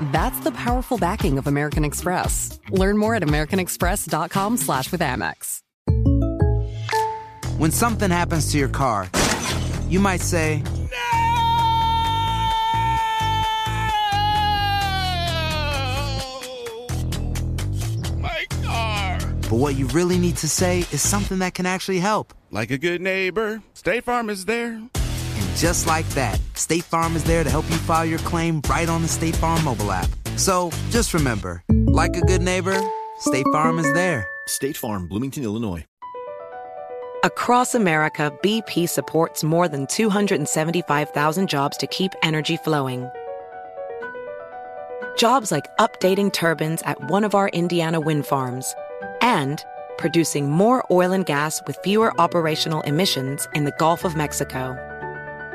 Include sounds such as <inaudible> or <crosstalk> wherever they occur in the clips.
That's the powerful backing of American Express. Learn more at americanexpress.com slash with Amex. When something happens to your car, you might say, My car. but what you really need to say is something that can actually help. Like a good neighbor, State Farm is there. And just like that, State Farm is there to help you file your claim right on the State Farm mobile app. So just remember, like a good neighbor, State Farm is there. State Farm, Bloomington, Illinois. Across America, BP supports more than 275,000 jobs to keep energy flowing. Jobs like updating turbines at one of our Indiana wind farms and producing more oil and gas with fewer operational emissions in the Gulf of Mexico.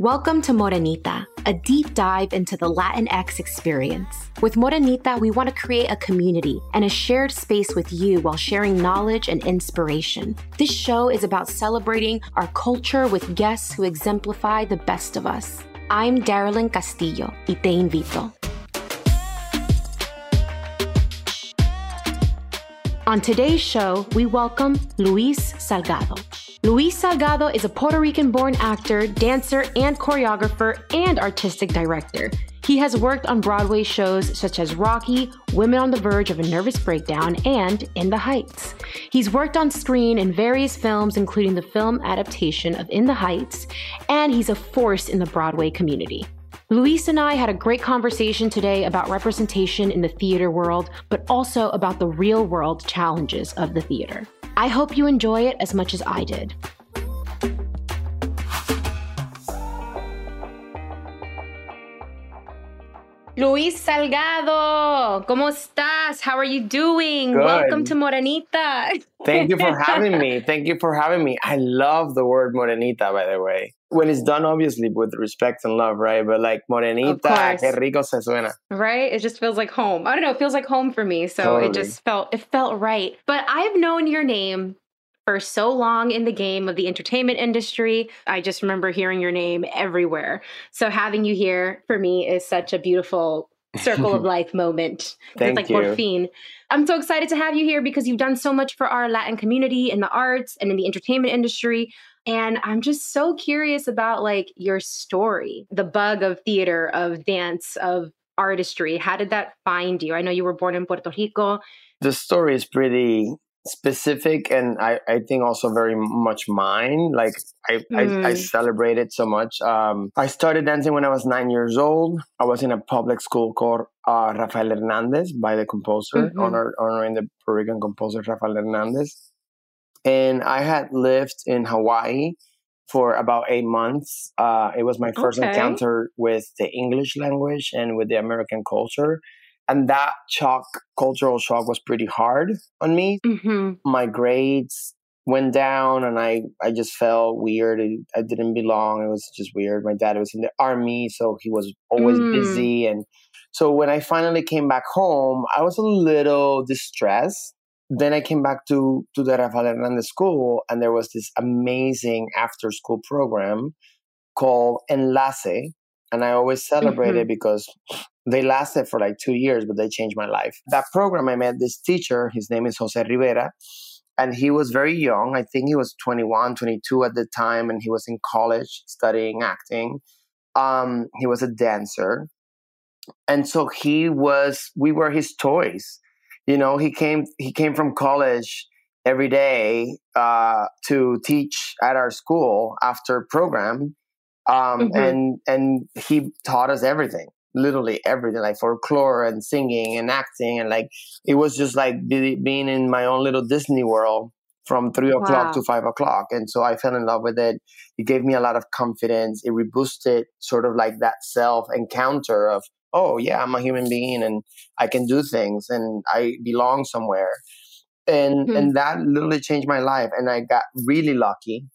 Welcome to Morenita, a deep dive into the Latinx experience. With Morenita, we want to create a community and a shared space with you while sharing knowledge and inspiration. This show is about celebrating our culture with guests who exemplify the best of us. I'm Darilyn Castillo, y te invito. On today's show, we welcome Luis Salgado. Luis Salgado is a Puerto Rican born actor, dancer, and choreographer and artistic director. He has worked on Broadway shows such as Rocky, Women on the Verge of a Nervous Breakdown, and In the Heights. He's worked on screen in various films, including the film adaptation of In the Heights, and he's a force in the Broadway community. Luis and I had a great conversation today about representation in the theater world, but also about the real world challenges of the theater. I hope you enjoy it as much as I did. Luis Salgado, ¿cómo estás? How are you doing? Good. Welcome to Morenita. Thank you for having me. <laughs> Thank you for having me. I love the word morenita, by the way. When it's done, obviously, with respect and love, right? But like morenita, que rico se suena. right? It just feels like home. I don't know, it feels like home for me. So Totally. it just felt it felt right. But I've known your name for so long in the game of the entertainment industry. I just remember hearing your name everywhere. So having you here for me is such a beautiful circle of <laughs> life moment. Thank it's like you. morphine. I'm so excited to have you here because you've done so much for our Latin community in the arts and in the entertainment industry. And I'm just so curious about like your story, the bug of theater, of dance, of artistry. How did that find you? I know you were born in Puerto Rico. The story is pretty specific and I, I think also very much mine. Like I, I, I Mm. celebrate it so much. Um, I started dancing when I was nine years old. I was in a public school called uh, Rafael Hernandez by the composer, Mhm. honor, honoring the Puerto Rican composer Rafael Hernandez. And I had lived in Hawaii for about eight months. Uh, it was my first Okay. encounter with the English language and with the American culture. And that shock, cultural shock, was pretty hard on me. Mm-hmm. My grades went down and I, I just felt weird. I didn't belong. It was just weird. My dad was in the army, so he was always Mm. busy. And so when I finally came back home, I was a little distressed. Then I came back to, to the Rafael Hernandez School, and there was this amazing after school program called Enlace. And I always celebrate it because they lasted for like two years, but they changed my life. That program, I met this teacher. His name is Jose Rivera. And he was very young. I think he was 21, 22 at the time. And he was in college studying acting. Um, he was a dancer. And so he was, we were his toys. You know, he came, he came from college every day uh, to teach at our school after program. Um, Mhm. and, and he taught us everything literally everything, like folklore and singing and acting. And like, it was just like be, being in my own little Disney world from three o'clock Wow. to five o'clock. And so I fell in love with it. It gave me a lot of confidence. It reboosted sort of like that self encounter of, oh, yeah, I'm a human being and I can do things and I belong somewhere. And, Hmm. and that literally changed my life. And I got really lucky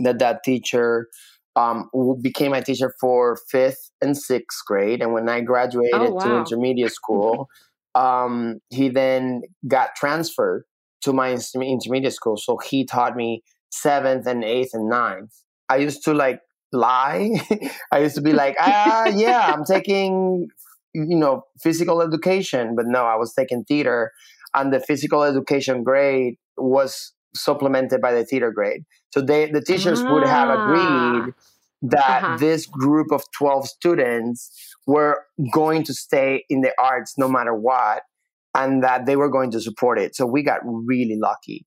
that that teacher um, became my teacher for fifth and sixth grade. And when I graduated Oh, to intermediate school, um, he then got transferred to my intermediate school. So he taught me seventh and eighth and ninth. I used to like lie. <laughs> I used to be like, ah, yeah, I'm taking, you know, physical education. But no, I was taking theater. And the physical education grade was supplemented by the theater grade. So they, the teachers would have Ah. agreed that Uh-huh. this group of 12 students were going to stay in the arts no matter what and that they were going to support it. So we got really lucky.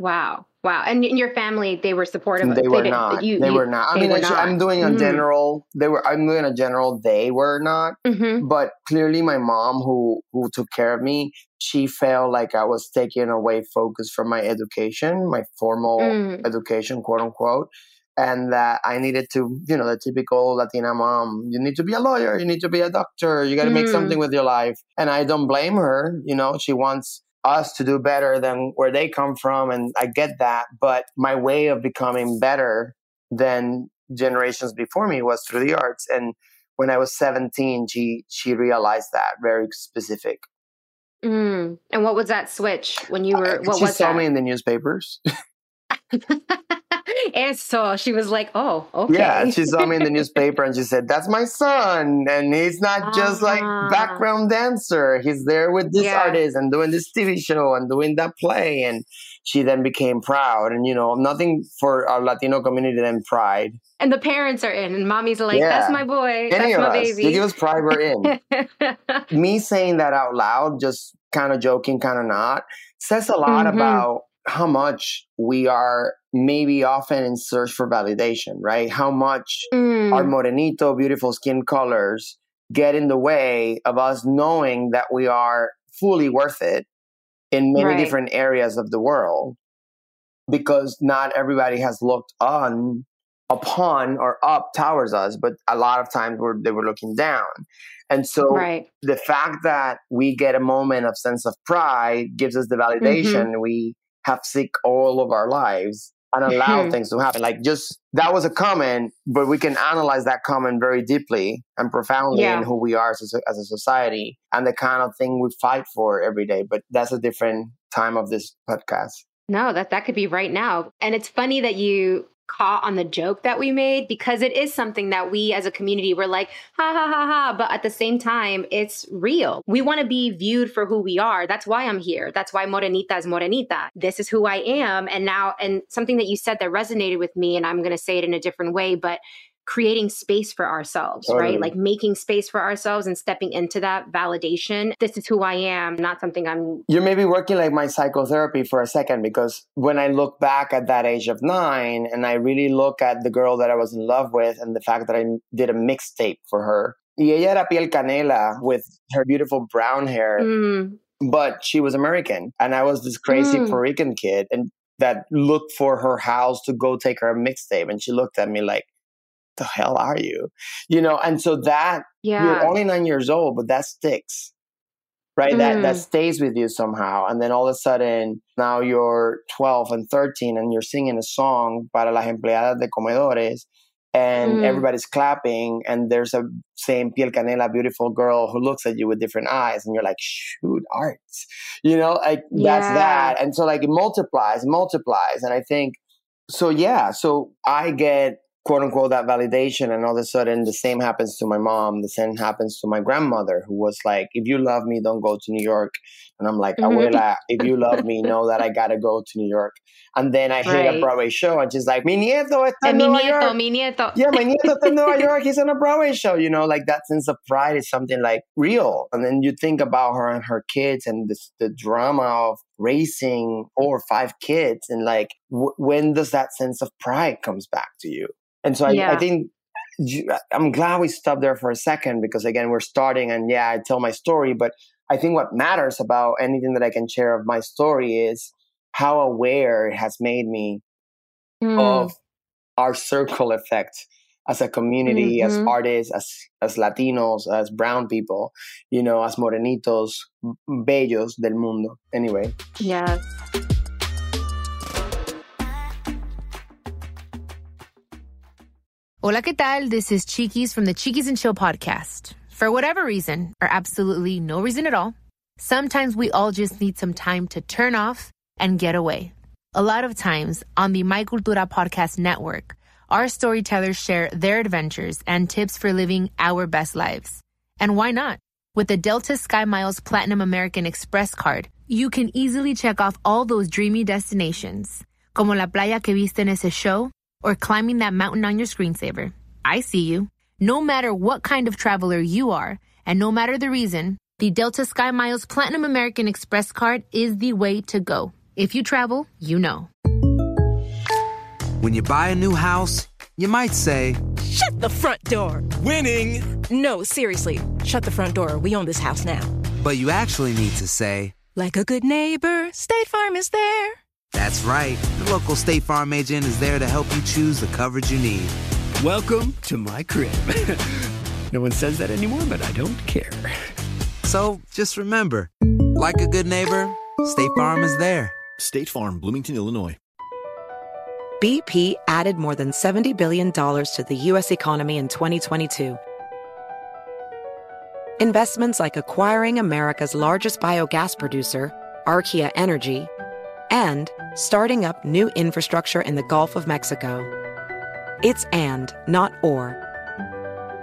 Wow. Wow. And in your family, they were supportive. of- They were didn't- not. you- they you- were not. I they mean, actually, I'm doing a Mhm. general. They were. I'm doing a general. They were not. Mhm. But clearly, my mom, who who took care of me, she felt like I was taking away focus from my education, my formal Mm. education, quote unquote, and that I needed to, you know, the typical Latina mom. You need to be a lawyer. You need to be a doctor. You got to make Mm. something with your life. And I don't blame her. You know, she wants us to do better than where they come from, and I get that. But my way of becoming better than generations before me was through the arts. And when I was 17, she she realized that very specific. Mm. And what was that switch when you were? What she was saw that? me in the newspapers. <laughs> <laughs> and so she was like, "Oh, okay." Yeah, she saw me in the <laughs> newspaper and she said, "That's my son, and he's not just like Ah. background dancer. He's there with this Yeah. artist and doing this TV show and doing that play." And she then became proud, and you know, nothing for our Latino community than pride. And the parents are in, and mommy's like, "That's my boy. Any That's my us, baby." you give us pride, we're in. <laughs> me saying that out loud, just kind of joking, kind of not, says a lot Mhm. about how much we are maybe often in search for validation, right? How much Mm. our morenito, beautiful skin colors get in the way of us knowing that we are fully worth it in many Right. different areas of the world because not everybody has looked on upon or up towards us but a lot of times we're, they were looking down and so right. the fact that we get a moment of sense of pride gives us the validation we have seek all of our lives and allow Mhm. things to happen. Like just that was a comment, but we can analyze that comment very deeply and profoundly Yeah. in who we are as a, as a society and the kind of thing we fight for every day. But that's a different time of this podcast. No, that that could be right now. And it's funny that you caught on the joke that we made because it is something that we as a community were like, ha ha ha ha. But at the same time, it's real. We want to be viewed for who we are. That's why I'm here. That's why Morenita is Morenita. This is who I am. And now, and something that you said that resonated with me, and I'm going to say it in a different way, but creating space for ourselves, Totally. right? Like making space for ourselves and stepping into that validation. This is who I am, not something I'm You're maybe working like my psychotherapy for a second because when I look back at that age of nine and I really look at the girl that I was in love with and the fact that I did a mixtape for her. Y ella era piel canela with her beautiful brown hair, Mm, but she was American. And I was this crazy Mm. Puerto Rican kid and that looked for her house to go take her a mixtape. And she looked at me like, the hell are you? You know, and so that yeah. you're only nine years old, but that sticks. Right? That that Mm. stays with you somehow. And then all of a sudden now you're 12 and 13 and you're singing a song para las empleadas de comedores and Mm. everybody's clapping and there's a same piel canela beautiful girl who looks at you with different eyes and you're like shoot arts you know like that's that and so like it multiplies multiplies and i think so yeah so i get quote unquote that validation and all of a sudden the same happens to my mom the same happens to my grandmother who was like if you love me don't go to new york and i'm like Mhm. abuela if you love me know that i gotta go to new york and then i hit a Right. broadway show and she's like mi nieto está en mi Nueva nieto, York." mi nieto. yeah, my <laughs> nieto está in Nueva York. He's on a Broadway show. You know, like that sense of pride is something like real. And then you think about her and her kids and this, the drama of raising four or five kids, and like w- when does that sense of pride comes back to you? And so I, I think I'm glad we stopped there for a second because again, we're starting and yeah, I tell my story, but I think what matters about anything that I can share of my story is how aware it has made me mm. of our circle effect as a community, mm-hmm. as artists, as as Latinos, as brown people, you know, as morenitos, bellos del mundo. Anyway. Yes. Hola, ¿qué tal? This is Chiquis from the Chiquis and Chill podcast. For whatever reason, or absolutely no reason at all, sometimes we all just need some time to turn off and get away. A lot of times on the My Cultura podcast network, our storytellers share their adventures and tips for living our best lives. And why not? With the Delta Sky Miles Platinum American Express card, you can easily check off all those dreamy destinations, como la playa que viste en ese show or climbing that mountain on your screensaver. I see you. No matter what kind of traveler you are, and no matter the reason, the Delta Sky Miles Platinum American Express card is the way to go. If you travel, you know. When you buy a new house, you might say, Shut the front door! Winning! No, seriously, shut the front door. We own this house now. But you actually need to say, Like a good neighbor, State Farm is there. That's right. The local State Farm agent is there to help you choose the coverage you need. Welcome to my crib. <laughs> no one says that anymore, but I don't care. So just remember like a good neighbor, State Farm is there. State Farm, Bloomington, Illinois. BP added more than $70 billion to the U.S. economy in 2022. Investments like acquiring America's largest biogas producer, Archaea Energy and starting up new infrastructure in the Gulf of Mexico. It's and, not or.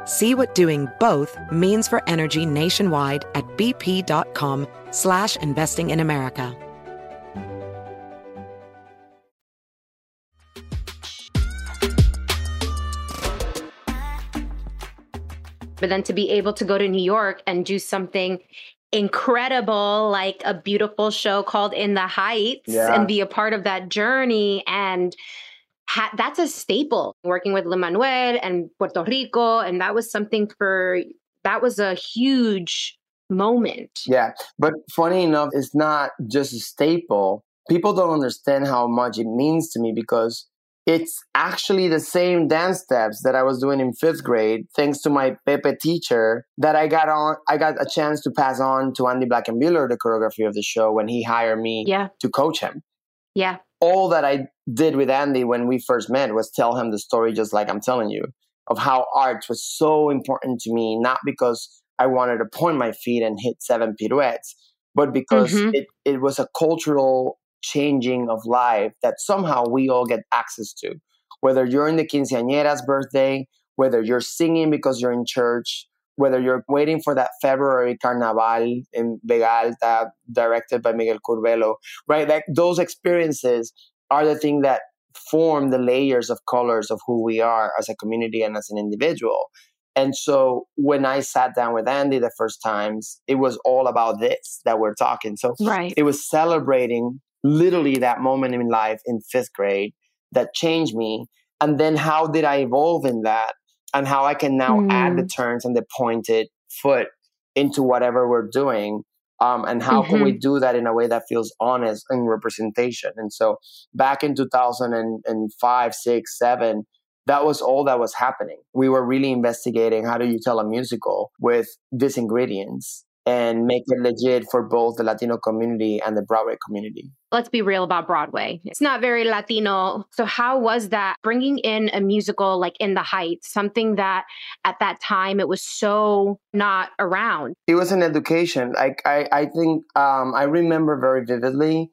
See what doing both means for energy nationwide at bp.com slash investing in America. But then to be able to go to New York and do something incredible, like a beautiful show called In the Heights yeah. and be a part of that journey. And ha- that's a staple working with Lin Manuel and Puerto Rico. And that was something for, that was a huge moment. Yeah. But funny enough, it's not just a staple. People don't understand how much it means to me because it's actually the same dance steps that I was doing in fifth grade, thanks to my Pepe teacher, that I got on. I got a chance to pass on to Andy Black and Blankenbuehler the choreography of the show when he hired me yeah. to coach him. Yeah. All that I did with Andy when we first met was tell him the story, just like I'm telling you, of how art was so important to me, not because I wanted to point my feet and hit seven pirouettes, but because mm-hmm. it, it was a cultural changing of life that somehow we all get access to. Whether you're in the quinceañera's birthday, whether you're singing because you're in church, whether you're waiting for that February Carnaval in Vega Alta, directed by Miguel Curbelo, right? Like those experiences are the thing that form the layers of colors of who we are as a community and as an individual. And so when I sat down with Andy the first times, it was all about this that we're talking. So right. it was celebrating literally that moment in life in fifth grade that changed me. And then how did I evolve in that? And how I can now mm. add the mm. turns and the pointed foot into whatever we're doing. Um, and how mm-hmm. can we mm-hmm. do that in a way that feels honest and representation? And so back in 2005, six, seven, that was all that was happening. We were really investigating how do you tell a musical with these ingredients and make it legit for both the Latino community and the Broadway community. Let's be real about Broadway. It's not very Latino. So, how was that bringing in a musical like In the Heights, something that at that time it was so not around? It was an education. Like, I, I think um, I remember very vividly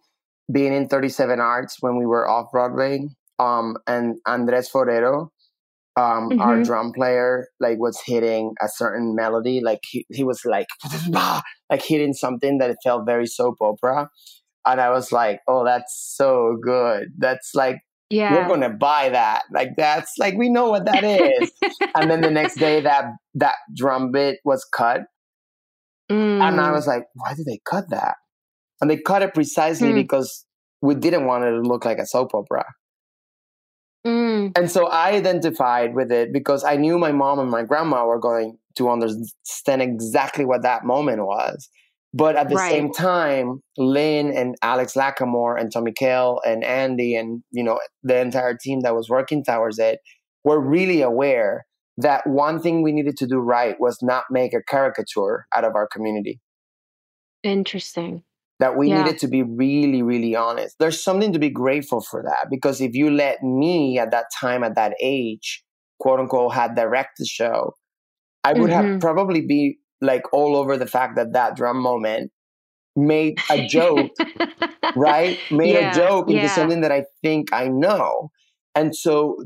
being in 37 Arts when we were off Broadway. Um, and Andres Forero, um, mm-hmm. our drum player like was hitting a certain melody like he, he was like <laughs> like hitting something that it felt very soap opera and i was like oh that's so good that's like yeah we're gonna buy that like that's like we know what that is <laughs> and then the next day that that drum bit was cut mm. and i mm. was like why did they cut that and they cut it precisely mm. because we didn't want it to look like a soap opera Mm. And so I identified with it because I knew my mom and my grandma were going to understand exactly what that moment was. But at the Right. same time, Lin and Alex Lacamoire and Tommy Kail and Andy and you know the entire team that was working towards it were really aware that one thing we needed to do right was not make a caricature out of our community. Interesting. That we Yeah. needed to be really, really honest. There's something to be grateful for that because if you let me at that time, at that age, quote unquote, had direct the show, I would Mhm. have probably be like all over the fact that that drum moment made a joke, right? <laughs> Made Yeah, a joke into yeah. something that I think I know. And so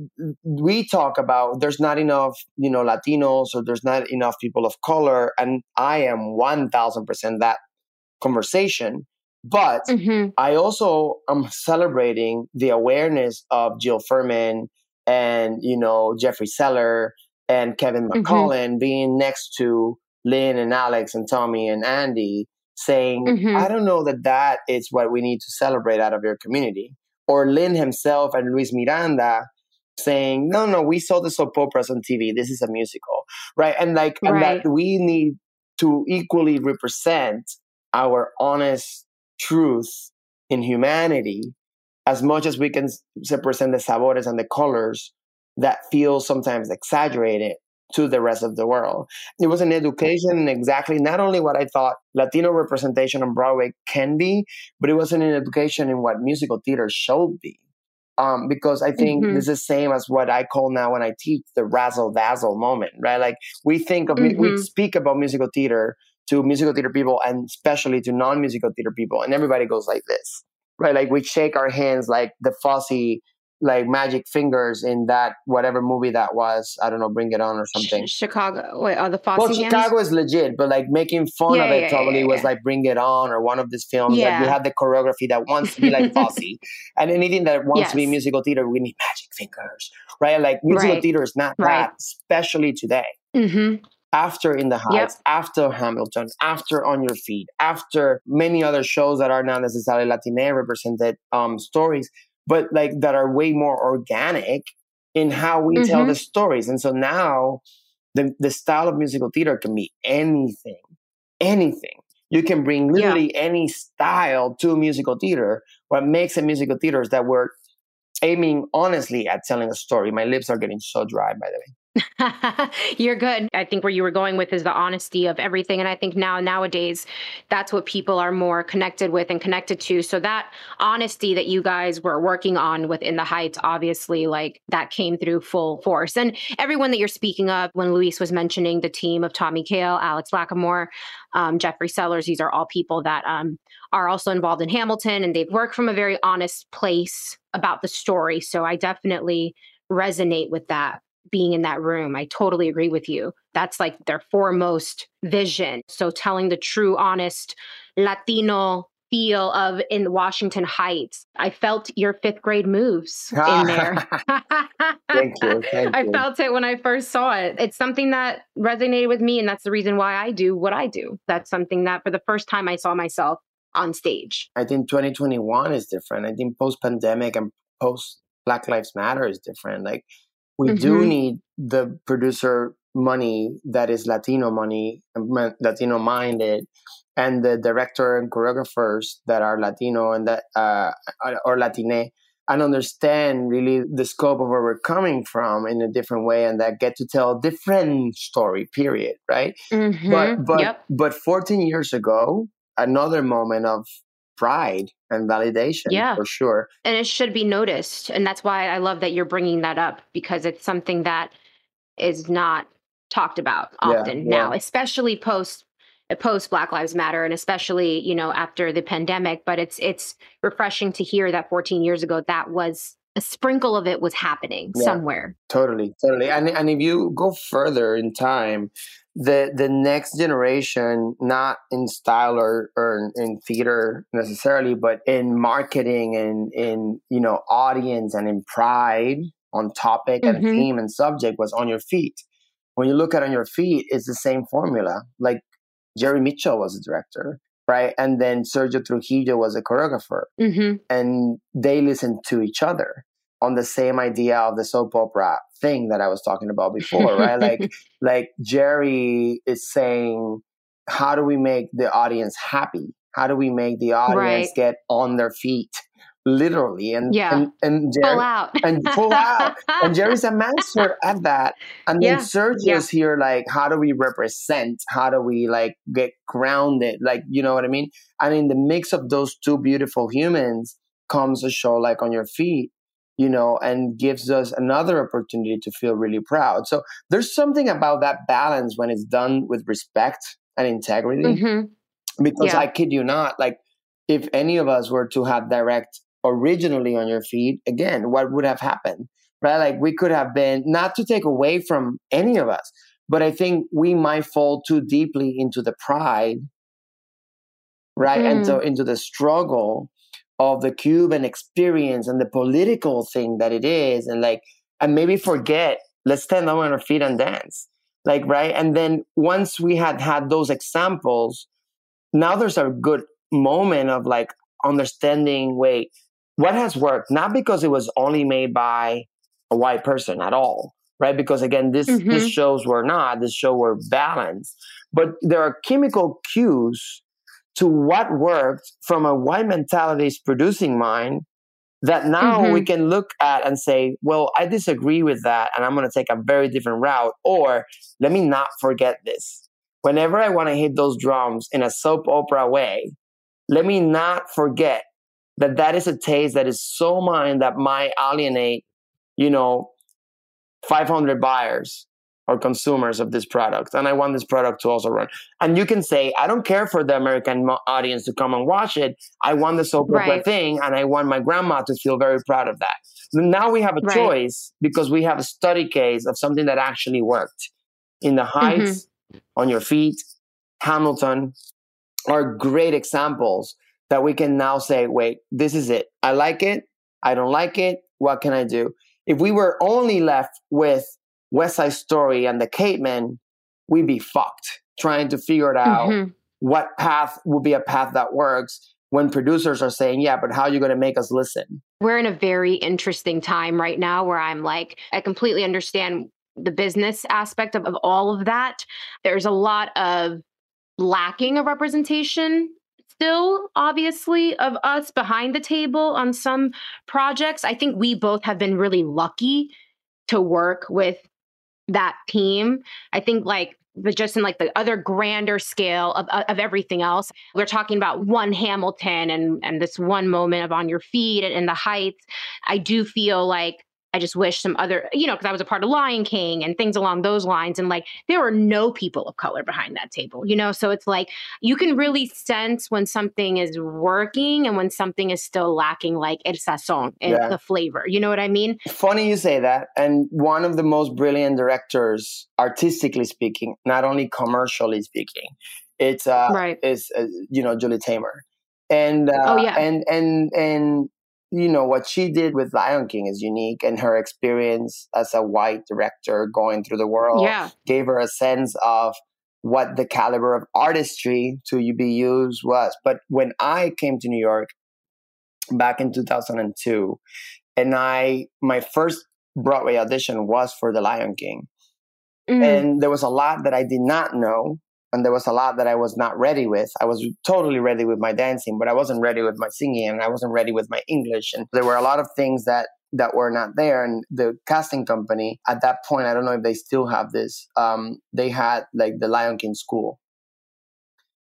we talk about there's not enough, you know, Latinos or there's not enough people of color. And I am 1000% that conversation. But Mhm. I also am celebrating the awareness of Jill Furman and, you know, Jeffrey Seller and Kevin Mhm. Being next to Lin and Alex and Tommy and Andy saying, Mhm. I don't know that that is what we need to celebrate out of your community. Or Lin himself and Luis Miranda saying, no, no, we saw the soap operas on TV. This is a musical, right? And like, and that we need to equally represent our honest truth in humanity as much as we can represent the sabores and the colors that feel sometimes exaggerated to the rest of the world. It was an education in exactly not only what I thought Latino representation on Broadway can be, but it was an education in what musical theater should be. Um, because I think Mhm. this is the same as what I call now when I teach the razzle dazzle moment, right? Like we think of, mu- we speak about musical theater to musical theater people and especially to non-musical theater people, and everybody goes like this, right? Like we shake our hands like the fussy, like magic fingers in that whatever movie that was. I don't know, Bring It On or something. Chicago. Wait, are the Fosse Well, hands? Chicago is legit, but like making fun Yeah, of it yeah, probably yeah, was yeah. like Bring It On or one of these films that you Yeah. have the choreography that wants to be like <laughs> Fosse. and anything that wants to be musical theater, we need magic fingers, right? Like musical Right. theater is not Right. that, especially today. Mm-hmm. After In the Heights, after Hamilton, after On Your Feet, after many other shows that are not necessarily Latine represented um, stories, but like that are way more organic in how we tell Mhm. the stories. And so now the, the style of musical theater can be anything, anything. You can bring Yeah. literally any style to musical theater. What makes a musical theater is that we're aiming honestly at telling a story. My lips are getting so dry, by the way. <laughs> You're good. I think where you were going with is the honesty of everything. And I think now, nowadays, that's what people are more connected with and connected to. So that honesty that you guys were working on within the Heights, obviously, like that came through full force. And everyone that you're speaking of, when Luis was mentioning the team of Tommy Kail, Alex Lacamoire, um, Jeffrey Sellers, these are all people that um, are also involved in Hamilton and they've worked from a very honest place about the story. So I definitely resonate with that being in that room. I totally agree with you. That's like their foremost vision. So telling the true, honest Latino feel of in Washington Heights. I felt your fifth grade moves in there. <laughs> <laughs> Thank you. Thank I you. felt it when I first saw it. It's something that resonated with me, and that's the reason why I do what I do. That's something that for the first time I saw myself on stage. I think 2021 is different. I think post pandemic and post Black Lives Matter is different. Like we do Mhm. need the producer money that is Latino money, Latino minded, and the director and choreographers that are Latino and that uh, or Latine and understand really the scope of where we're coming from in a different way and that get to tell a different story period right Mhm. but but Yep. but 14 years ago another moment of pride and validation Yeah. for sure and it should be noticed and that's why i love that you're bringing that up because it's something that is not talked about Yeah, often yeah. now especially post eh, post black lives matter and especially you know after the pandemic but it's it's refreshing to hear that 14 years ago that was a sprinkle of it was happening Yeah. somewhere totally totally and, and if you go further in time the the next generation not in style or, or in theater necessarily but in marketing and in you know audience and in pride on topic and Mhm. theme and subject was on your feet. When you look at on your feet it's the same formula. Like jerry mitchell was a director right? And then sergio trujillo was a choreographer. Hmm and they listened to each other on the same idea of the soap opera thing that I was talking about before, right? <laughs> Like, like Jerry is saying, how do we make the audience happy? How do we make the audience Right. get on their feet, literally? And Yeah. and, and Jerry, Pull out. and pull out. and Jerry's a <laughs> master at that. And then Yeah. Sergio's Yeah. here, like, how do we represent? How do we like get grounded? Like, you know what I mean? And in the mix of those two beautiful humans comes a show like On Your Feet, you know, and gives us another opportunity to feel really proud. So there's something about that balance when it's done with respect and integrity. hmm Because Yeah. I kid you not, like if any of us were to have direct originally on your feet, again, what would have happened? Right? Like we could have been not to take away from any of us, but I think we might fall too deeply into the pride, right? And so into the struggle of the Cuban experience and the political thing that it is, and like, and maybe forget, let's stand on our feet and dance. Like, right? And then once we had had those examples, now there's a good moment of like understanding wait what has worked not because it was only made by a white person at all right because again this Mhm. these shows were not this show were balanced but there are chemical cues to what worked from a white mentality's producing mind that now we mm-hmm. can look at and say well i disagree with that and i'm going to take a very different route or let me not forget this. Whenever I want to hit those drums in a soap opera way, let me not forget that that is a taste that is so mine that might alienate, you know, 500 buyers or consumers of this product. And I want this product to also run. And you can say, I don't care for the American audience to come and watch it. I want the soap opera Right. thing and I want my grandma to feel very proud of that. Now we have a Right. choice because we have a study case of something that actually worked. In the Heights, mm-hmm. on your feet, Hamilton are great examples that we can now say, wait, this is it. I like it. I don't like it. What can I do? If we were only left with West Side Story and the Caveman, we'd be fucked trying to figure it out Mhm. what path would be a path that works when producers are saying, yeah, but how are you going to make us listen? We're in a very interesting time right now where I'm like, I completely understand the business aspect of, of all of that. There's a lot of lacking of representation still obviously of us behind the table on some projects i think we both have been really lucky to work with that team. I think like but just in like the other grander scale of, uh, of everything else we're talking about one hamilton and and this one moment of on your feet and, and the heights. I do feel like I just wish some other, you know, because I was a part of Lion King and things along those lines. And like, there were no people of color behind that table, you know? So it's like, you can really sense when something is working and when something is still lacking, like el sazon, and Yeah. the flavor. You know what I mean? Funny you say that. And one of the most brilliant directors, artistically speaking, not only commercially speaking, it's uh, Right. it's uh, you know Julie Taymor, and uh, Oh, yeah. and and and you know what she did with Lion King is unique, and her experience as a white director going through the world Yeah. gave her a sense of what the caliber of artistry to be used was. But when I came to New York back in 2002, and I my first Broadway audition was for The Lion King, Mhm. and there was a lot that I did not know, and there was a lot that I was not ready with. I was totally ready with my dancing, but I wasn't ready with my singing, and I wasn't ready with my English, and there were a lot of things that that were not there. And the casting company at that point, I don't know if they still have this. Um, they had like the Lion King school,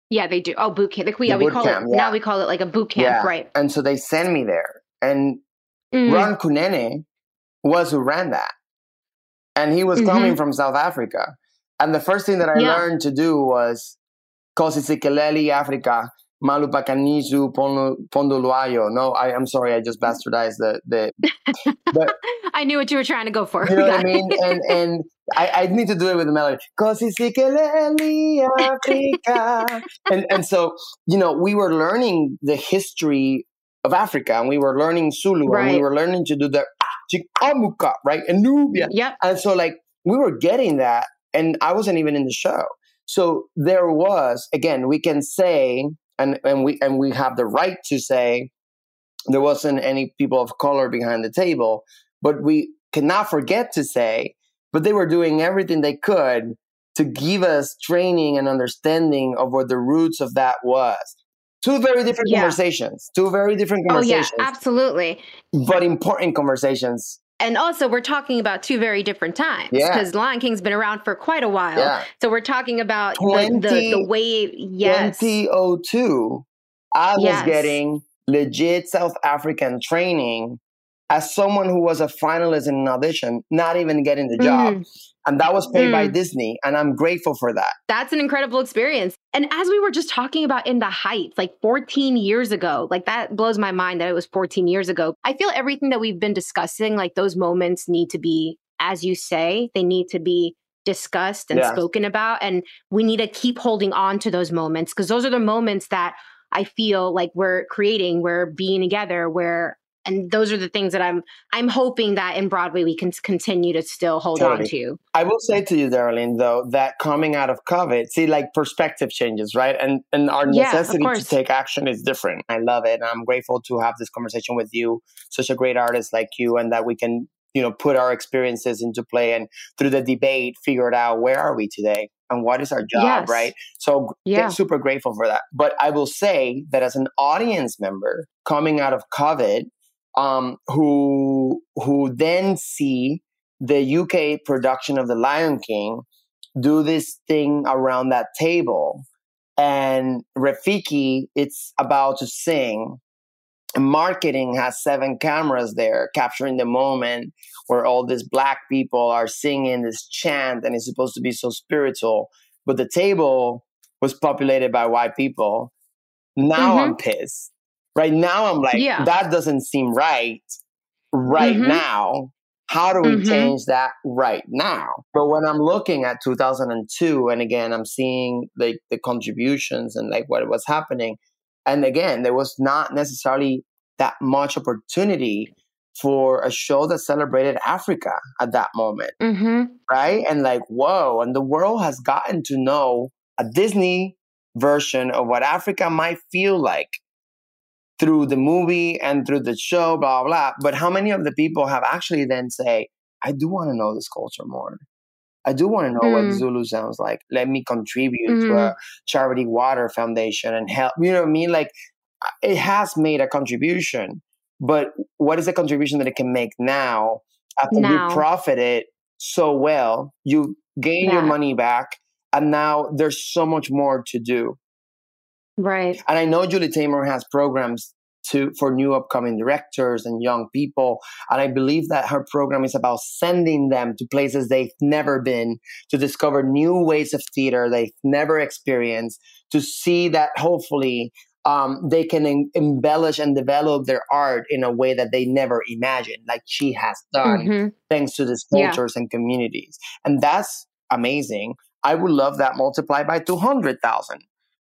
Yeah, they do. Oh, boot camp. Like we, yeah, we call camp, it, yeah. now we call it like a boot camp, right? And so they sent me there, and Mhm. Ron Kunene was who ran that. And he was coming from South Africa. And the first thing that I. Yeah. learned to do was Kosisikeleli Africa, Malupakanizu Pondoluayo. No, I, I'm sorry, I just bastardized the, the <laughs> but I knew what you were trying to go for. you know what I mean? And and I, I need to do it with the melody. Kosisikeleli Africa. <laughs> and and so, you know, we were learning the history of Africa and we were learning Zulu and we were learning to do the Chikamuka, right? And Nubia. Yep. And so like we were getting that and I wasn't even in the show. So there was, again, we can say and, and we and we have the right to say there wasn't any people of color behind the table, but we cannot forget to say, but they were doing everything they could to give us training and understanding of what the roots of that was. Two very different Yeah. conversations. Two very different conversations. Oh yeah, conversations, absolutely. but important conversations. And also, we're talking about two very different times Yeah. because Lion King's been around for quite a while. Yeah. So we're talking about the, the, 20 the way, yes, 2002, I was Yes. getting legit South African training as someone who was a finalist in an audition, not even getting the job. Mhm. And that was paid by Mm. Disney. And I'm grateful for that. that's an incredible experience. And as we were just talking about in the Heights, like 14 years ago, like that blows my mind that it was 14 years ago. I feel everything that we've been discussing, like those moments need to be, as you say, they need to be discussed and spoken about. And we need to keep holding on to those moments because those are the moments that I feel like we're creating, we're being together, we're and those are the things that I'm I'm hoping that in Broadway we can continue to still hold on to. I will say to you, Darlene, though, that coming out of COVID, see, like perspective changes, right? And and our Yeah, necessity to take action is different. I love it. And I'm grateful to have this conversation with you, such a great artist like you, and that we can, you know, put our experiences into play and through the debate figure it out where are we today and what is our job, Yes. right? So Yeah. super grateful for that. But I will say that as an audience member coming out of COVID, um, who who then see the UK production of The Lion King do this thing around that table, and Rafiki, it's about to sing. Marketing has seven cameras there capturing the moment where all these black people are singing this chant and it's supposed to be so spiritual. But the table was populated by white people. Now i'm pissed right now i'm like Yeah. that doesn't seem right right Mhm. now how do we Mhm. change that right now but when i'm looking at 2002 and again i'm seeing like the contributions and like what was happening and again there was not necessarily that much opportunity for a show that celebrated africa at that moment Mm-hmm. right? And like, whoa, and the world has gotten to know a Disney version of what Africa might feel like through the movie and through the show, blah, blah. But how many of the people have actually then say, I do want to know this culture more. I do want to know what Mm. Zulu sounds like. Let me contribute to Mhm. a charity water foundation and help. You know what I mean? Like, it has made a contribution, but what is the contribution that it can make now after Now. you profited so well, you gain your money back, and now there's so much more to do. Right. And I know Julie Taymor has programs to for new upcoming directors and young people, and I believe that her program is about sending them to places they've never been to discover new ways of theater they've never experienced, to see that hopefully um, they can en- embellish and develop their art in a way that they never imagined, like she has done Mhm. thanks to these Yeah. cultures and communities. And that's amazing. I would love that multiplied by 200,000.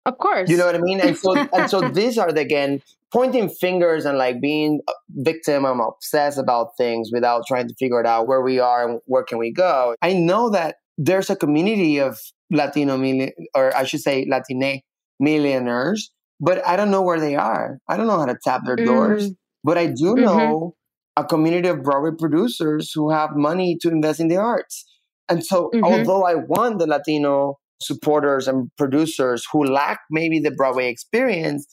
Of course. You know what I mean? And so, and so <laughs> these are the, again, pointing fingers and like being a victim. I'm obsessed about things without trying to figure it out where we are and where can we go. I know that there's a community of Latino million, or I should say Latine millionaires, but I don't know where they are. I don't know how to tap their doors. Mm. But I do Mhm. know a community of Broadway producers who have money to invest in the arts. And so, Mhm. although I want the Latino supporters and producers who lack maybe the Broadway experience,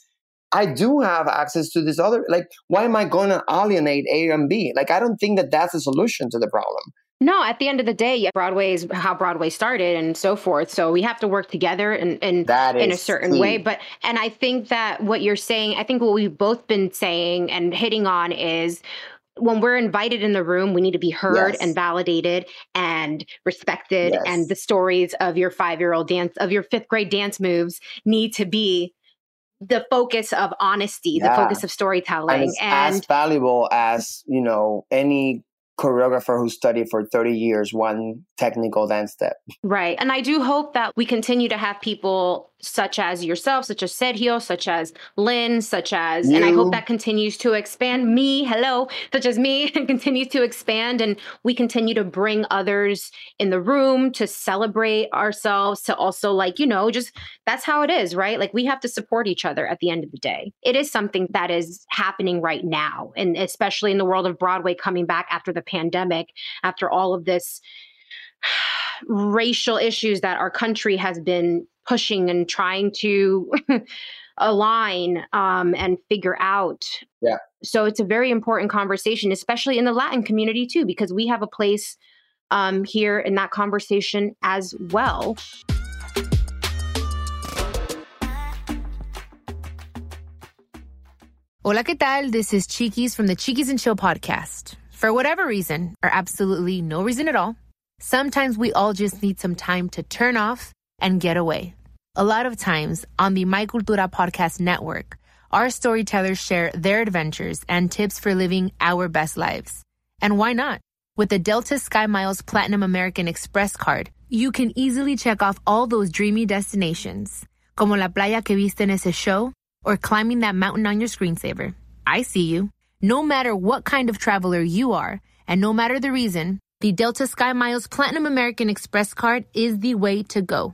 I do have access to this other. Like, why am I going to alienate A and B? Like, I don't think that that's a solution to the problem. No, at the end of the day, yeah, Broadway is how Broadway started and so forth. So we have to work together and, and in a certain key. way. But and I think that what you're saying, I think what we've both been saying and hitting on is when we're invited in the room, we need to be heard Yes. and validated and respected. Yes. And the stories of your five year old dance, of your fifth grade dance moves need to be the focus of honesty, Yeah. the focus of And storytelling. it's as valuable as, you know, any choreographer who studied for 30 years one technical dance step. Right. And I do hope that we continue to have people such as yourself, such as Sergio, such as Lin, such as, you. and I hope that continues to expand. Me, hello, such as me, <laughs> and continues to expand. And we continue to bring others in the room to celebrate ourselves, to also, like, you know, just that's how it is, right? Like, we have to support each other at the end of the day. It is something that is happening right now, and especially in the world of Broadway coming back after the pandemic, after all of this <sighs> racial issues that our country has been pushing and trying to <laughs> align um, and figure out. Yeah. So it's a very important conversation, especially in the Latin community too, because we have a place um, here in that conversation as well. Hola, ¿qué tal? This is Chiquis from the Chiquis and Chill podcast. For whatever reason, or absolutely no reason at all, sometimes we all just need some time to turn off and get away. A lot of times on the My Cultura podcast network, our storytellers share their adventures and tips for living our best lives. And why not? With the Delta Sky Miles Platinum American Express card, you can easily check off all those dreamy destinations, como la playa que viste en ese show, or climbing that mountain on your screensaver. I see you. No matter what kind of traveler you are, and no matter the reason, the Delta Sky Miles Platinum American Express card is the way to go.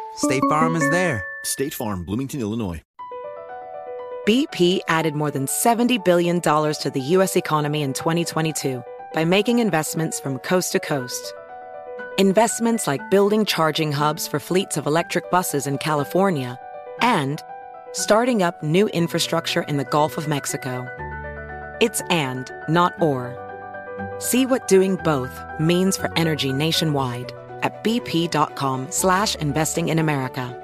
State Farm is there. State Farm, Bloomington, Illinois. BP added more than $70 billion to the U.S. economy in 2022 by making investments from coast to coast. Investments like building charging hubs for fleets of electric buses in California and starting up new infrastructure in the Gulf of Mexico. It's and, not or. See what doing both means for energy nationwide at bp.com slash investing in America.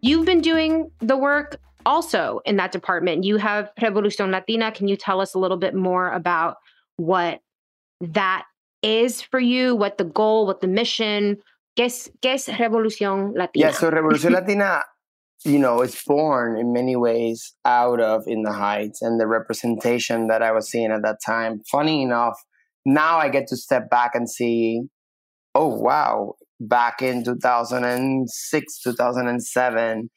You've been doing the work also in that department. You have Revolucion Latina. Can you tell us a little bit more about what that is for you, what the goal, what the mission, ¿Qué es, qué es Revolución Latina? Yeah, so Revolución Latina, you know, it's born in many ways out of In the Heights and the representation that I was seeing at that time. Funny enough, now I get to step back and see, oh, wow, back in 2006, 2007,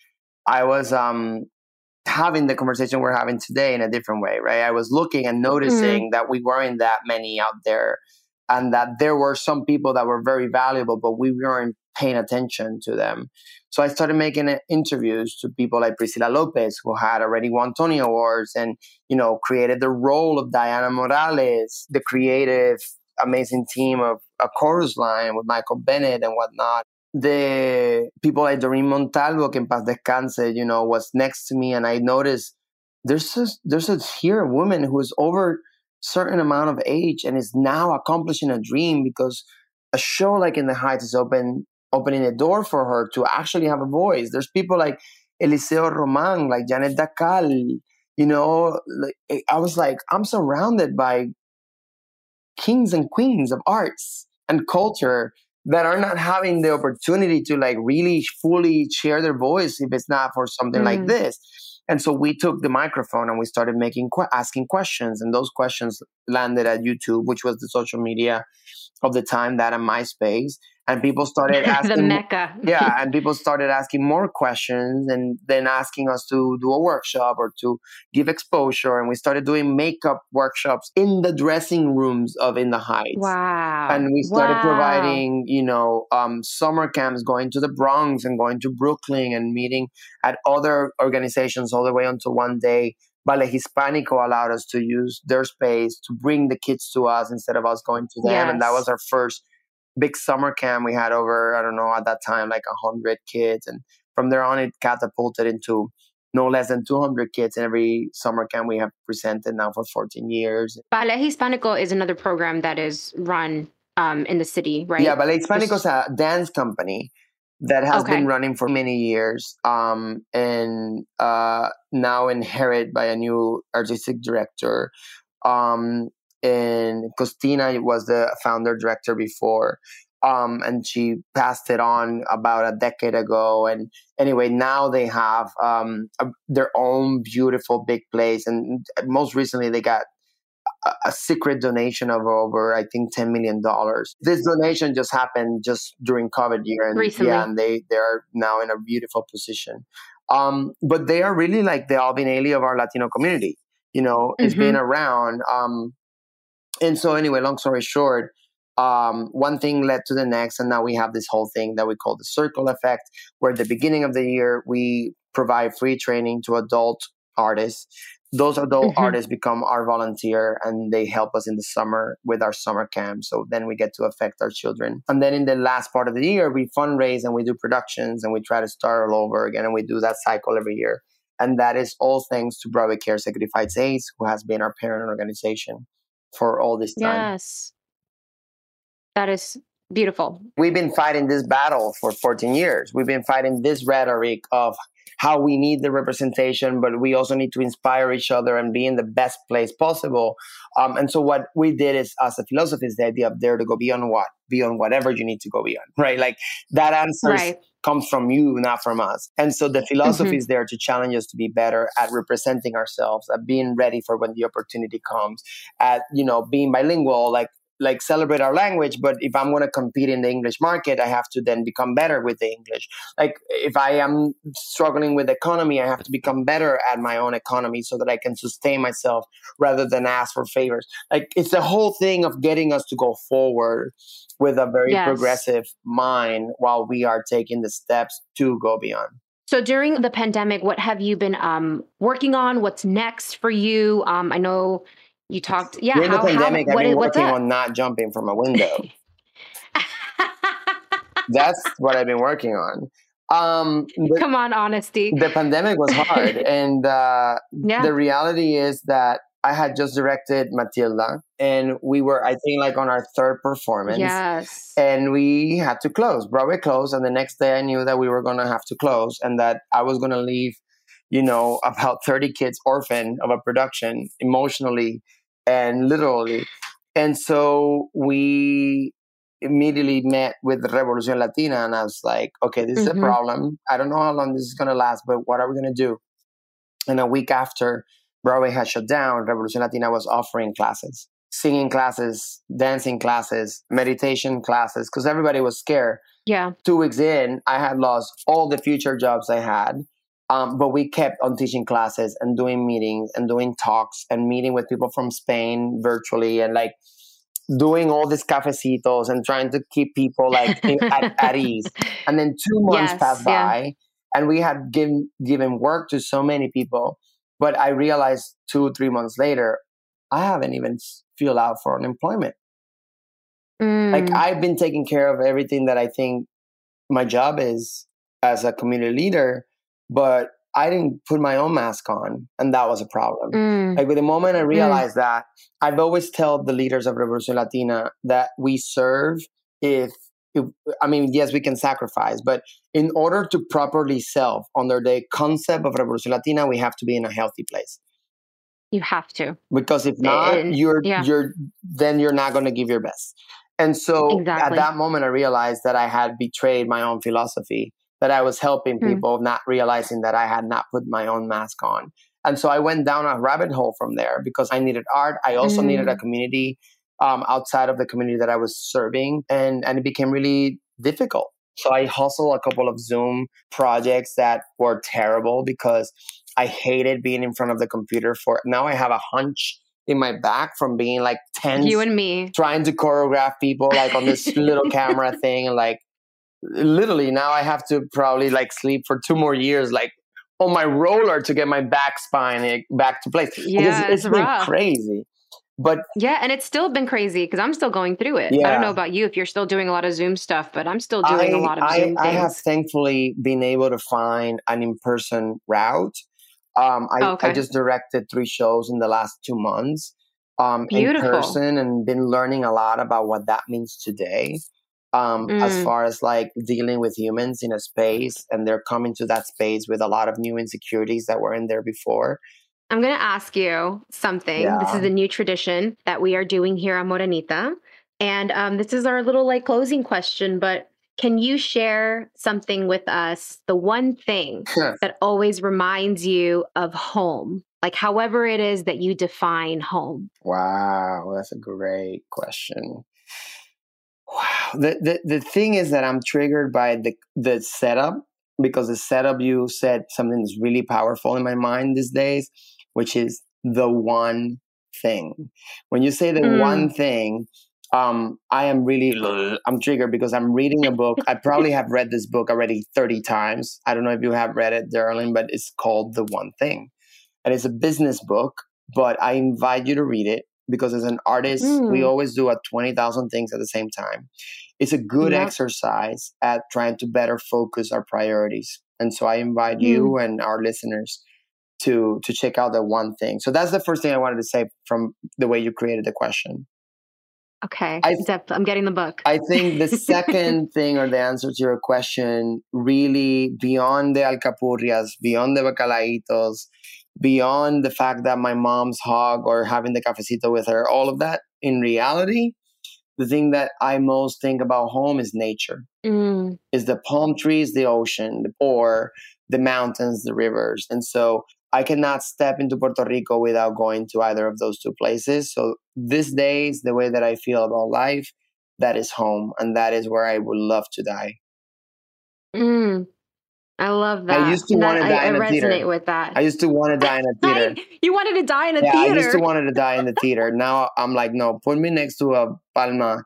I was um, having the conversation we're having today in a different way, right? I was looking and noticing mm-hmm. that we weren't that many out there and that there were some people that were very valuable, but we weren't paying attention to them. So I started making interviews to people like Priscilla Lopez, who had already won Tony Awards and, you know, created the role of Diana Morales, the creative, amazing team of a chorus line with Michael Bennett and whatnot. The people like Doreen Montalvo, que en paz descanse, you know, was next to me. And I noticed there's a, there's a here a woman who is over certain amount of age and is now accomplishing a dream because a show like In the Heights is open opening a door for her to actually have a voice. There's people like Eliseo Roman, like Janet Dacal, you know, like, eh, I was like, I'm surrounded by kings and queens of arts and culture that are not having the opportunity to like really fully share their voice if it's not for something mm. like this. And so we took the microphone and we started making asking questions, and those questions landed at YouTube, which was the social media of the time, that and MySpace and people started <laughs> asking the mecca <laughs> yeah and people started asking more questions and then asking us to do a workshop or to give exposure and we started doing makeup workshops in the dressing rooms of in the heights wow and we started wow. providing you know um, summer camps going to the bronx and going to brooklyn and meeting at other organizations all the way until one day Ballet Hispanico allowed us to use their space to bring the kids to us instead of us going to them. Yes. And that was our first big summer camp. We had over, I don't know, at that time, like 100 kids. And from there on, it catapulted into no less than 200 kids in every summer camp we have presented now for 14 years. Ballet Hispanico is another program that is run um, in the city, right? Yeah, Ballet Hispanico is a dance company that has Okay. been running for many years um, and uh, now inherited by a new artistic director. Um, and Costina was the founder director before. Um, and she passed it on about a decade ago. And anyway, now they have um, a, their own beautiful big place. And most recently, they got a, a secret donation of over, I think, ten million dollars. This donation just happened just during COVID year, and Recently. yeah, and they they are now in a beautiful position. Um, but they are really like the Alvin Ailey of our Latino community. You know, it's been around. Um, and so anyway, long story short, um, one thing led to the next, and now we have this whole thing that we call the circle effect, where at the beginning of the year we provide free training to adult artists. Those adult Mhm. artists become our volunteer and they help us in the summer with our summer camp. So then we get to affect our children. And then in the last part of the year, we fundraise and we do productions and we try to start all over again. And we do that cycle every year. And that is all thanks to Broadway Cares Sacrifice AIDS, who has been our parent organization for all this time. Yes. That is beautiful. We've been fighting this battle for 14 years. We've been fighting this rhetoric of how we need the representation, but we also need to inspire each other and be in the best place possible. Um, and so what we did is, as a philosophy, is the idea of there to go beyond what, beyond whatever you need to go beyond, <laughs> right? Like that answer Right. Comes from you, not from us. And so the philosophy Mhm. is there to challenge us to be better at representing ourselves, at being ready for when the opportunity comes, at you know being bilingual, like like celebrate our language. But if I'm going to compete in the English market, I have to then become better with the English. Like if I am struggling with economy, I have to become better at my own economy so that I can sustain myself rather than ask for favors. Like it's the whole thing of getting us to go forward with a very Yes. progressive mind while we are taking the steps to go beyond. So during the pandemic, what have you been um, working on? What's next for you? Um, I know you talked. Yeah, During how, the pandemic, how, I've been working on not jumping from a window. <laughs> That's what I've been working on. Um, Come on, honesty. the pandemic was hard, <laughs> and uh, Yeah. the reality is that I had just directed Matilda, and we were, I think, like on our third performance. Yes. And we had to close. Broadway closed, and the next day I knew that we were going to have to close, and that I was going to leave, you know, about thirty kids orphan of a production emotionally and literally. And so we immediately met with Revolucion Latina, and I was like, okay, this is Mhm. a problem. I don't know how long this is going to last, but what are we going to do? And a week after Broadway had shut down, Revolucion Latina was offering classes, singing classes, dancing classes, meditation classes, because everybody was scared. Yeah. Two weeks in, I had lost all the future jobs I had. Um, but we kept on teaching classes and doing meetings and doing talks and meeting with people from Spain virtually and like doing all these cafecitos and trying to keep people like at, at <laughs> ease. And then two months Yes, passed yeah. by and we had given given work to so many people. But I realized two, three months later, I haven't even filled out for unemployment. Like Mm, I've been taking care of everything that I think my job is as a community leader, but I didn't put my own mask on, and that was a problem. mm, Like with the moment I realized that, I've always told the leaders of Revolution Latina that we serve if, if I mean, yes, we can sacrifice, but in order to properly serve under the concept of Revolution Latina, we have to be in a healthy place. you have to. Because if not, And- you're yeah. you're then you're not going to give your best. And so at that moment, I realized that I had betrayed my own philosophy. That I was helping Hmm. people, not realizing that I had not put my own mask on. And so I went down a rabbit hole from there because I needed art. I also needed a Mm. community um, outside of the community that I was serving, and and it became really difficult. So I hustled a couple of Zoom projects that were terrible because I hated being in front of the computer. For now, I have a hunch in my back from being like tense, You and me. trying to choreograph people like on this little <laughs> camera thing, and like literally now I have to probably like sleep for two more years, like on my roller to get my back spine eh, back to place. Yeah, it's, it's it's been rough. crazy. But Yeah, and it's still been crazy because I'm still going through it. I don't know about you if you're still doing a lot of Zoom stuff, but I'm still doing I, a lot of I, Zoom I have things. thankfully been able to find an in-person route. Um, I, Oh, okay. I just directed three shows in the last two months. um, in person and been learning a lot about what that means today. Um, As Mm. far as like dealing with humans in a space, and they're coming to that space with a lot of new insecurities that were in there before. I'm going to ask you something. This is a new tradition that we are doing here on Morenita. And um, this is our little like closing question, but can you share something with us? The one thing that always reminds you of home, like however it is that you define home. Wow, that's a great question. Wow. The, the the thing is that I'm triggered by the the setup because the setup you said something that's really powerful in my mind these days, which is the one thing. When you say the Mm. one thing, um, I am really I'm triggered because I'm reading a book. I <laughs> probably have read this book already 30 times. I don't know if you have read it, darling, but it's called The One Thing. And it's a business book, but I invite you to read it because as an artist, we Mm. always do a 20,000 things at the same time. It's a good Yep. exercise at trying to better focus our priorities. And so I invite you and our listeners to to check out the one thing. So that's the first thing I wanted to say from the way you created the question. Okay. I- I'm getting the book. I think the second <laughs> thing or the answer to your question, really beyond the alcapurrias, beyond the bacalaitos, beyond the fact that my mom's hog or having the cafecito with her, all of that, in reality, the thing that I most think about home is nature. Mm. Is the palm trees, the ocean, or the mountains, the rivers. And so I cannot step into Puerto Rico without going to either of those two places. So these days, the way that I feel about life, that is home, and that is where I would love to die. Mm. I love that. I used to wanna I, die in I a resonate theater. with that. I used to want to die in a <laughs> theater. You wanted to die in a yeah, theater. I used to wanted to die in the theater. Now I'm like, no, put me next to a palma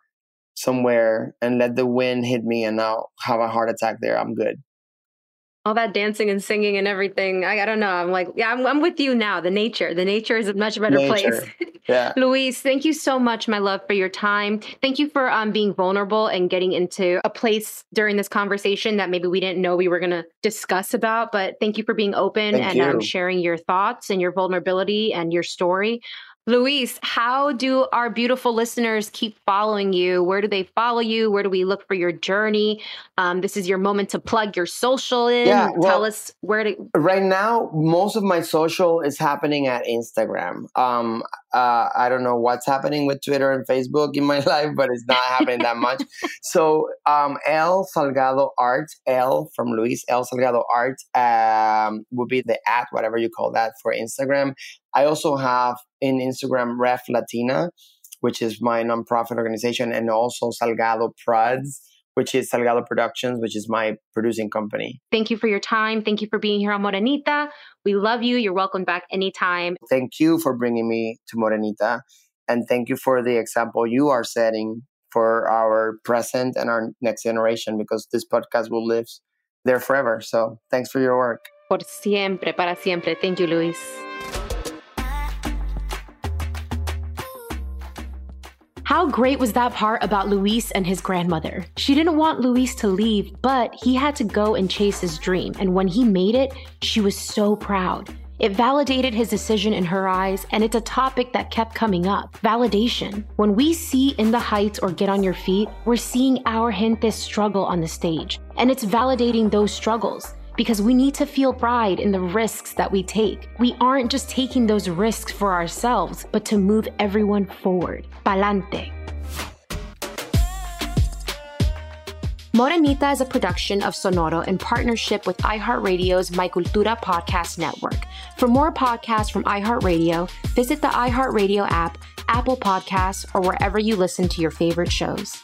somewhere and let the wind hit me, and I'll have a heart attack there. I'm good. all that dancing and singing and everything. I, I don't know. I'm like, yeah, I'm, I'm with you now. The nature, the nature is a much better Nature. place. <laughs> Yeah. Luis, thank you so much, my love, for your time. Thank you for um, being vulnerable and getting into a place during this conversation that maybe we didn't know we were going to discuss about. But thank you for being open Thank and um, sharing your thoughts and your vulnerability and your story. Luis, how do our beautiful listeners keep following you? Where do they follow you? Where do we look for your journey? Um, this is your moment to plug your social in. Yeah, Tell us where to. Right now, most of my social is happening at Instagram. Um, uh, I don't know what's happening with Twitter and Facebook in my <laughs> life, but it's not happening that much. So, um, El Salgado Art, L from Luis, El Salgado Art um, would be the at, whatever you call that, for Instagram. I also have in Instagram Rev Latina, which is my nonprofit organization, and also Salgado Prods, which is Salgado Productions, which is my producing company. Thank you for your time. Thank you for being here on Morenita. We love you. You're welcome back anytime. thank you for bringing me to Morenita. And thank you for the example you are setting for our present and our next generation because this podcast will live there forever. So thanks for your work. Por siempre, para siempre. Thank you, Luis. How great was that part about Luis and his grandmother? She didn't want Luis to leave, but he had to go and chase his dream. And when he made it, she was so proud. It validated his decision in her eyes, and it's a topic that kept coming up validation. When we see In the Heights or Get on Your Feet, we're seeing our gentes struggle on the stage, and it's validating those struggles because we need to feel pride in the risks that we take. We aren't just taking those risks for ourselves, but to move everyone forward. Palante. Morenita is a production of Sonoro in partnership with iHeartRadio's My Cultura podcast network. For more podcasts from iHeartRadio, visit the iHeartRadio app, Apple Podcasts, or wherever you listen to your favorite shows.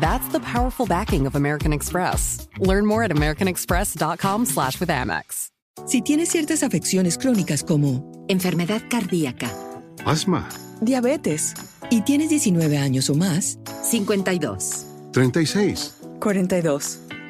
That's the powerful backing of American Express. Learn more at americanexpress.com slash with Amex. Si tienes ciertas afecciones crónicas como enfermedad cardíaca, asma, diabetes y tienes 19 años o más, 52, 36, 42.